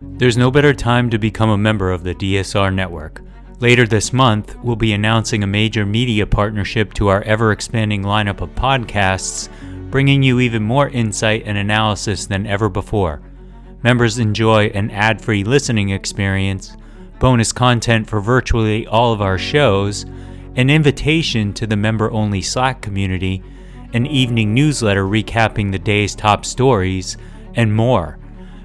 There's no better time to become a member of the DSR network. Later this month, we'll be announcing a major media partnership to our ever expanding lineup of podcasts, bringing you even more insight and analysis than ever before. Members enjoy an ad free listening experience, bonus content for virtually all of our shows, an invitation to the member only Slack community, an evening newsletter recapping the day's top stories, and more.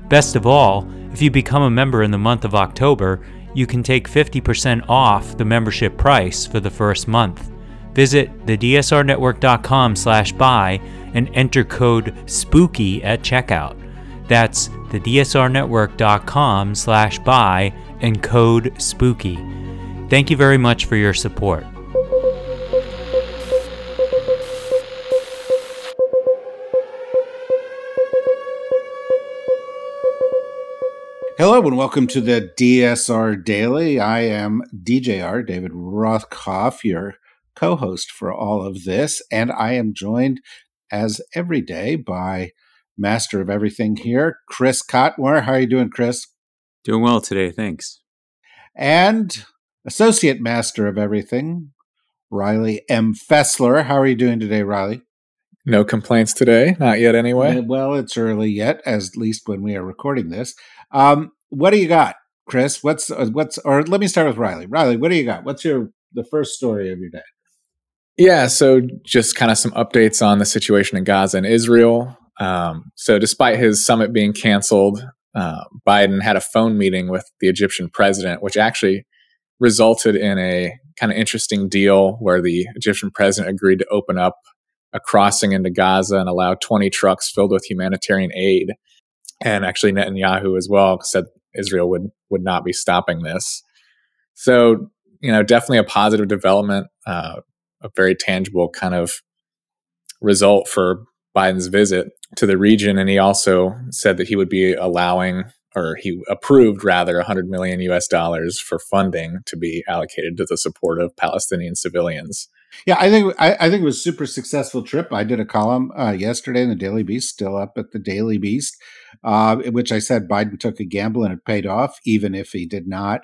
Best of all, if you become a member in the month of October, you can take 50% off the membership price for the first month. Visit thedsrnetwork.com slash buy and enter code SPOOKY at checkout. That's thedsrnetwork.com slash buy and code SPOOKY. Thank you very much for your support. Hello and welcome to the DSR Daily. I am DJR, David Rothkopf, your co host for all of this. And I am joined, as every day, by Master of Everything here, Chris Cotmore. How are you doing, Chris? Doing well today, thanks. And Associate Master of Everything, Riley M. Fessler. How are you doing today, Riley? No complaints today, not yet anyway. Uh, well, it's early yet, as least when we are recording this. Um, what do you got, Chris? What's uh, what's or let me start with Riley. Riley, what do you got? What's your the first story of your day? Yeah, so just kind of some updates on the situation in Gaza and Israel. Um, so, despite his summit being canceled, uh, Biden had a phone meeting with the Egyptian president, which actually resulted in a kind of interesting deal where the Egyptian president agreed to open up a crossing into Gaza and allow 20 trucks filled with humanitarian aid and actually Netanyahu as well said Israel would would not be stopping this. So you know, definitely a positive development, uh, a very tangible kind of result for Biden's visit to the region, and he also said that he would be allowing or he approved rather 100 million US dollars for funding to be allocated to the support of Palestinian civilians. Yeah, I think I, I think it was a super successful trip. I did a column uh, yesterday in the Daily Beast, still up at the Daily Beast, uh, in which I said Biden took a gamble and it paid off, even if he did not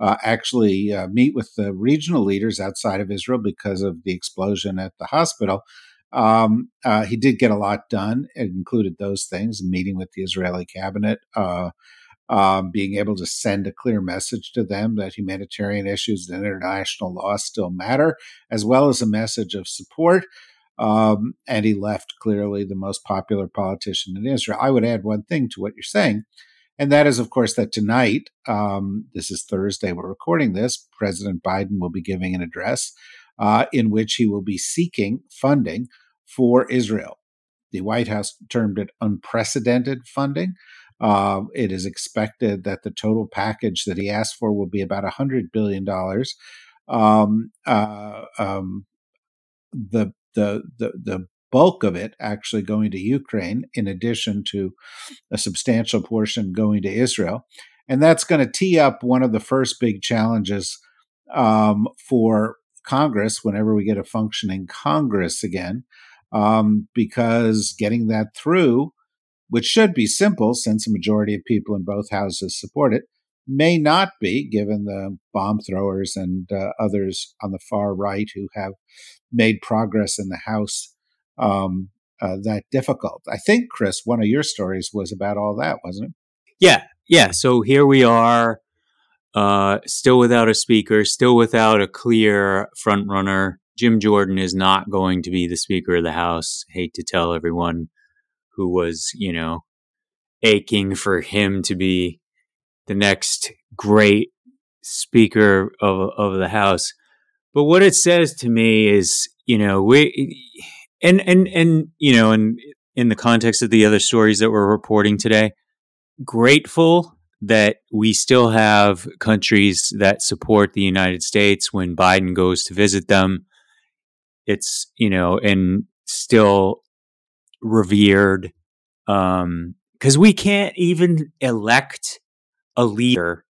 uh, actually uh, meet with the regional leaders outside of Israel because of the explosion at the hospital. Um, uh, he did get a lot done. It included those things: meeting with the Israeli cabinet, uh, um, being able to send a clear message to them that humanitarian issues and international law still matter, as well as a message of support. Um, and he left clearly the most popular politician in Israel. I would add one thing to what you're saying, and that is, of course, that tonight, um, this is Thursday, we're recording this, President Biden will be giving an address uh, in which he will be seeking funding for Israel. The White House termed it unprecedented funding. Uh, it is expected that the total package that he asked for will be about $100 billion. Um, uh, um, the, the, the, the bulk of it actually going to Ukraine, in addition to a substantial portion going to Israel. And that's going to tee up one of the first big challenges um, for Congress whenever we get a functioning Congress again, um, because getting that through which should be simple since a majority of people in both houses support it, may not be, given the bomb throwers and uh, others on the far right who have made progress in the House um, uh, that difficult. I think, Chris, one of your stories was about all that, wasn't it? Yeah, yeah. So here we are, uh, still without a speaker, still without a clear front runner. Jim Jordan is not going to be the Speaker of the House. Hate to tell everyone who was, you know, aching for him to be the next great speaker of of the house. But what it says to me is, you know, we and and and you know, and in the context of the other stories that we're reporting today, grateful that we still have countries that support the United States when Biden goes to visit them. It's, you know, and still revered um because we can't even elect a leader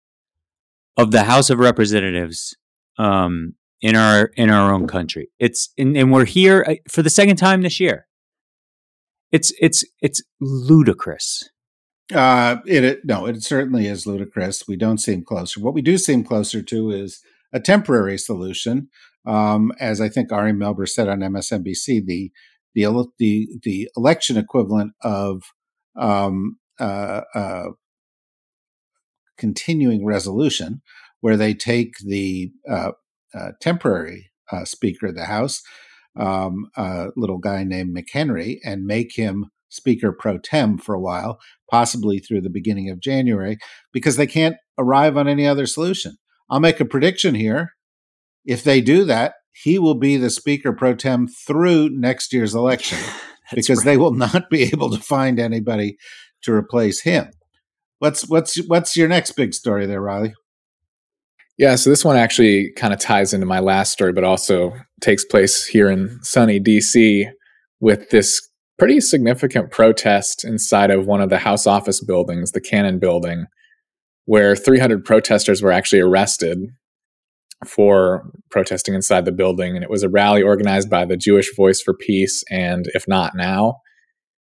of the House of Representatives um in our in our own country. It's and, and we're here uh, for the second time this year. It's it's it's ludicrous. Uh, it, it, no, it certainly is ludicrous. We don't seem closer. What we do seem closer to is a temporary solution. Um, as I think Ari Melber said on MSNBC, the the the the election equivalent of um, uh, uh, continuing resolution, where they take the uh, uh temporary uh, Speaker of the House, um, a little guy named McHenry, and make him Speaker pro tem for a while, possibly through the beginning of January, because they can't arrive on any other solution. I'll make a prediction here. If they do that, he will be the Speaker pro tem through next year's election because right. they will not be able to find anybody to replace him. What's what's what's your next big story there, Riley? Yeah, so this one actually kind of ties into my last story, but also takes place here in sunny DC with this pretty significant protest inside of one of the House office buildings, the Cannon building, where 300 protesters were actually arrested for protesting inside the building. And it was a rally organized by the Jewish Voice for Peace and If Not Now.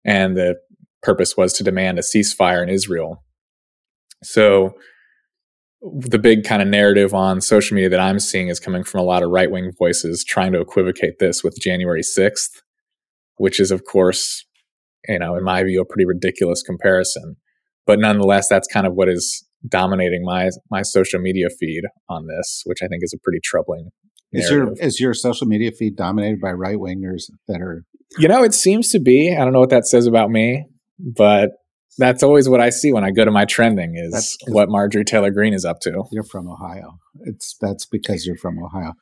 And the purpose was to demand a ceasefire in Israel. So, the big kind of narrative on social media that I'm seeing is coming from a lot of right wing voices trying to equivocate this with January 6th, which is, of course, you know, in my view, a pretty ridiculous comparison. But nonetheless, that's kind of what is dominating my my social media feed on this, which I think is a pretty troubling. Is your is your social media feed dominated by right wingers that are? You know, it seems to be. I don't know what that says about me, but that's always what I see when I go to my trending is what Marjorie Taylor Greene is up to. You're from Ohio. It's that's because you're from Ohio.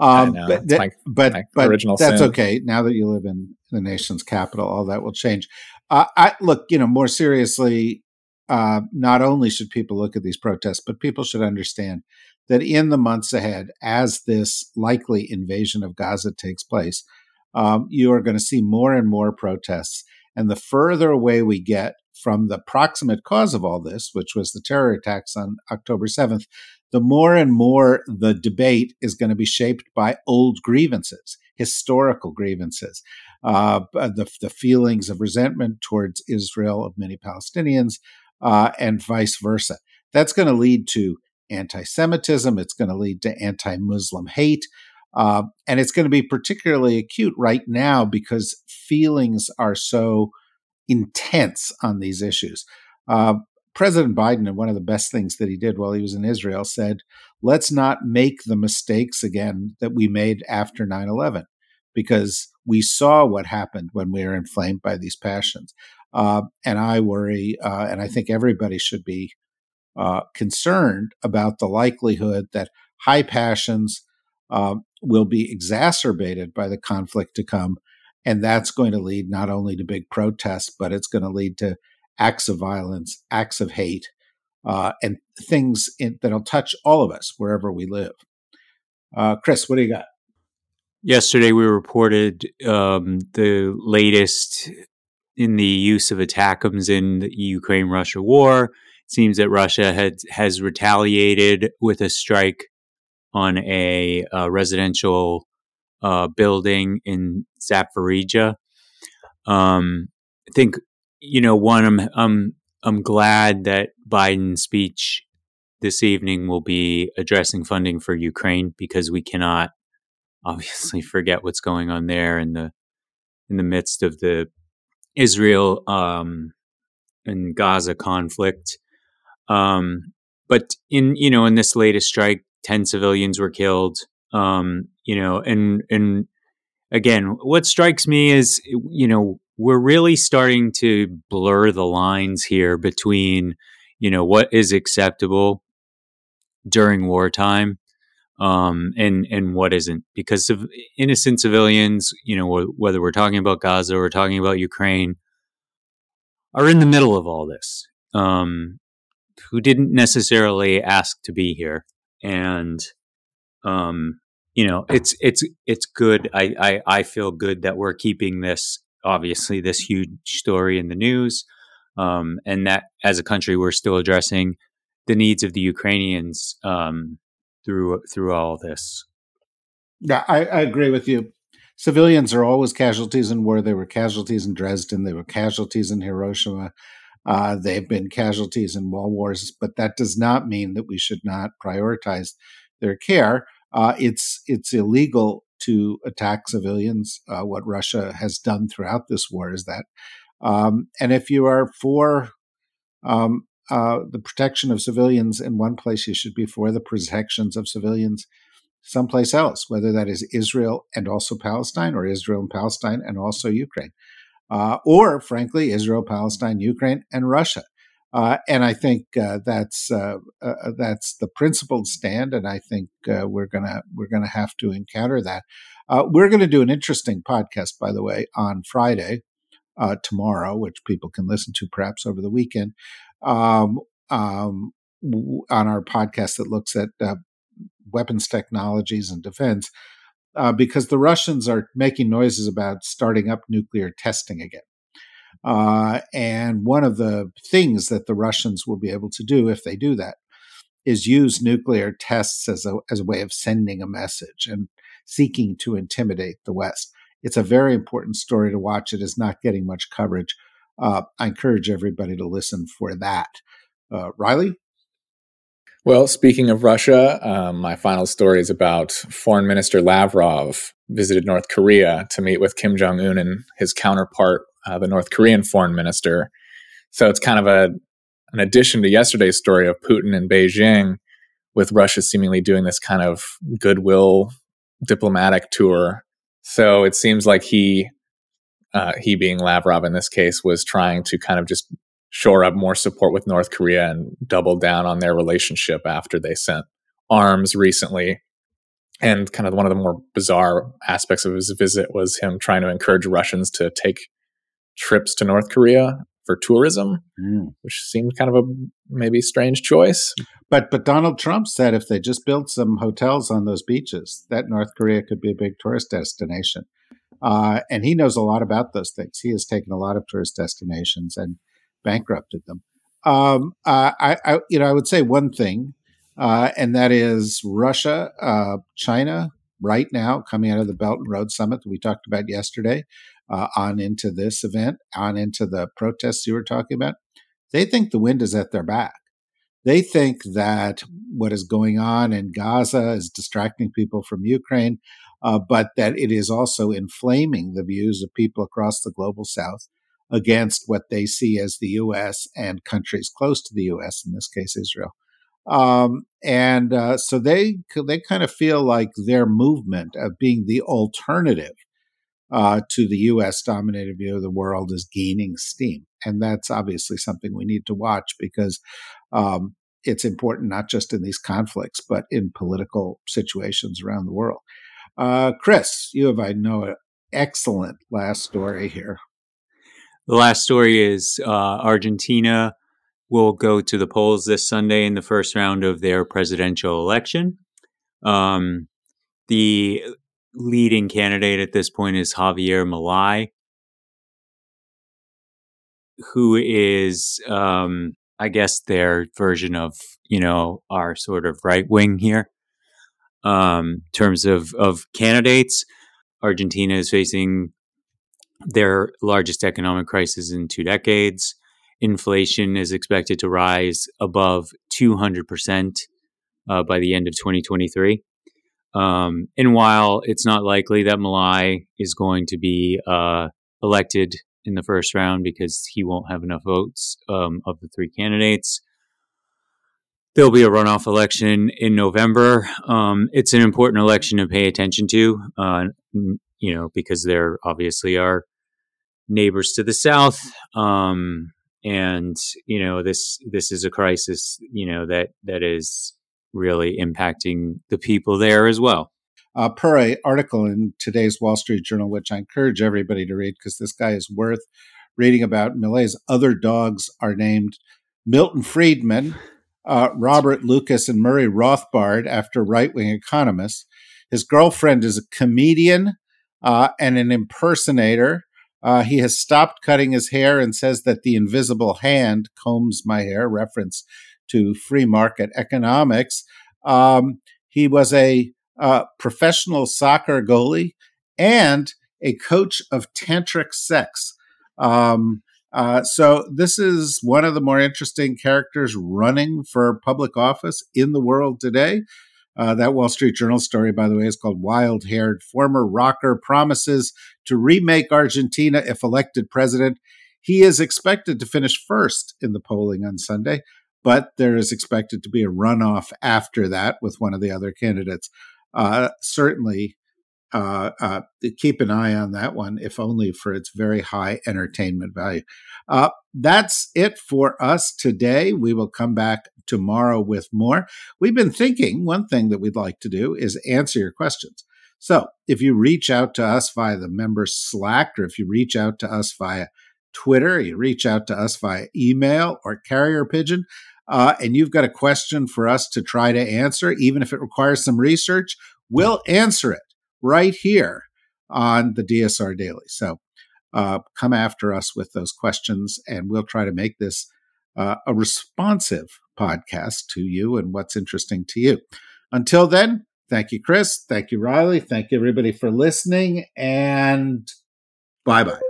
Um, but th- my, but, my but that's sin. okay. Now that you live in the nation's capital, all that will change. Uh, I look, you know, more seriously. Uh, not only should people look at these protests, but people should understand that in the months ahead, as this likely invasion of Gaza takes place, um, you are going to see more and more protests. And the further away we get from the proximate cause of all this, which was the terror attacks on October 7th, the more and more the debate is going to be shaped by old grievances, historical grievances, uh, the, the feelings of resentment towards Israel of many Palestinians, uh, and vice versa. That's going to lead to anti Semitism, it's going to lead to anti Muslim hate. Uh, and it's going to be particularly acute right now because feelings are so intense on these issues. Uh, President Biden, and one of the best things that he did while he was in Israel, said, let's not make the mistakes again that we made after 9 11, because we saw what happened when we were inflamed by these passions. Uh, and I worry, uh, and I think everybody should be uh, concerned about the likelihood that high passions um, will be exacerbated by the conflict to come and that's going to lead not only to big protests, but it's going to lead to acts of violence, acts of hate, uh, and things in, that'll touch all of us wherever we live. Uh, Chris, what do you got? Yesterday, we reported um, the latest in the use of ATACMS in the Ukraine Russia war. It seems that Russia had, has retaliated with a strike on a, a residential uh, building in Zaporizhia. Um, I think you know one. I'm I'm I'm glad that Biden's speech this evening will be addressing funding for Ukraine because we cannot obviously forget what's going on there in the in the midst of the Israel um, and Gaza conflict. Um, but in you know in this latest strike, ten civilians were killed. Um, you know, and and again, what strikes me is you know we're really starting to blur the lines here between you know what is acceptable during wartime um, and and what isn't because of innocent civilians you know whether we're talking about gaza or talking about ukraine are in the middle of all this um, who didn't necessarily ask to be here and um, you know, it's it's it's good. I, I I feel good that we're keeping this obviously this huge story in the news, um, and that as a country we're still addressing the needs of the Ukrainians um, through through all this. Yeah, I, I agree with you. Civilians are always casualties in war. They were casualties in Dresden. They were casualties in Hiroshima. Uh, they've been casualties in wall wars, but that does not mean that we should not prioritize their care. Uh, it's it's illegal to attack civilians. Uh, what Russia has done throughout this war is that. Um, and if you are for um, uh, the protection of civilians in one place, you should be for the protections of civilians someplace else, whether that is Israel and also Palestine, or Israel and Palestine and also Ukraine, uh, or frankly, Israel, Palestine, Ukraine, and Russia. Uh, and I think uh, that's uh, uh, that's the principled stand, and I think uh, we're gonna we're gonna have to encounter that. we're going to do an interesting podcast, by the way, on Friday, tomorrow, which people can listen to perhaps over the weekend, um, um, on our podcast that looks at weapons technologies and defense, because the Russians are making noises about starting up nuclear testing again. Uh, and one of the things that the Russians will be able to do if they do that is use nuclear tests as a, as a way of sending a message and seeking to intimidate the West. It's a very important story to watch. It is not getting much coverage. Uh, I encourage everybody to listen for that. Uh, Riley? Well, speaking of Russia, um, my final story is about Foreign Minister Lavrov visited North Korea to meet with Kim Jong Un and his counterpart uh, the North Korean foreign minister. So it's kind of a an addition to yesterday's story of Putin and Beijing, with Russia seemingly doing this kind of goodwill diplomatic tour. So it seems like he, uh, he being Lavrov in this case, was trying to kind of just shore up more support with North Korea and double down on their relationship after they sent arms recently. And kind of one of the more bizarre aspects of his visit was him trying to encourage Russians to take trips to North Korea for tourism, mm. which seemed kind of a maybe strange choice. But but Donald Trump said if they just built some hotels on those beaches, that North Korea could be a big tourist destination. Uh, and he knows a lot about those things. He has taken a lot of tourist destinations and bankrupted them. Um, uh, I, I, you know, I would say one thing, uh, and that is Russia, uh, China, right now coming out of the Belt and Road Summit that we talked about yesterday, uh, on into this event, on into the protests you were talking about, they think the wind is at their back. They think that what is going on in Gaza is distracting people from Ukraine, uh, but that it is also inflaming the views of people across the global south against what they see as the U.S. and countries close to the U.S., in this case, Israel. Um, and uh, so they they kind of feel like their movement of being the alternative uh, to the U.S. dominated view of the world is gaining steam, and that's obviously something we need to watch because um, it's important not just in these conflicts but in political situations around the world. Uh, Chris, you have I know an excellent last story here. The last story is uh, Argentina will go to the polls this Sunday in the first round of their presidential election. Um, the leading candidate at this point is Javier Milei, who is, um, I guess, their version of you know our sort of right wing here. Um, terms of of candidates, Argentina is facing their largest economic crisis in two decades. Inflation is expected to rise above 200% uh, by the end of 2023. Um, and while it's not likely that Milei is going to be uh, elected in the first round because he won't have enough votes um, of the three candidates, there'll be a runoff election in November. Um, it's an important election to pay attention to, uh, you know, because there obviously are neighbors to the south. Um, and you know this this is a crisis you know that that is really impacting the people there as well. Uh, per a article in today's Wall Street Journal, which I encourage everybody to read because this guy is worth reading about. Milei's other dogs are named Milton Friedman, uh, Robert Lucas, and Murray Rothbard after right wing economists. His girlfriend is a comedian uh, and an impersonator. Uh, he has stopped cutting his hair and says that the invisible hand combs my hair, reference to free market economics. Um, he was a uh, professional soccer goalie and a coach of tantric sex. Um, Uh, so this is one of the more interesting characters running for public office in the world today. Uh, that Wall Street Journal story, by the way, is called Wild Haired Former Rocker Promises to Remake Argentina if Elected President. He is expected to finish first in the polling on Sunday, but there is expected to be a runoff after that with one of the other candidates. Uh, certainly, uh, uh, keep an eye on that one, if only for its very high entertainment value. Uh, that's it for us today. We will come back tomorrow with more. We've been thinking one thing that we'd like to do is answer your questions. So if you reach out to us via the member Slack, or if you reach out to us via Twitter, you reach out to us via email or carrier pigeon, uh, and you've got a question for us to try to answer, even if it requires some research, we'll answer it right here on the DSR Daily. So uh, come after us with those questions, and we'll try to make this uh, a responsive podcast to you and what's interesting to you. Until then, thank you, Chris. Thank you, Riley. Thank you, everybody, for listening, and bye bye.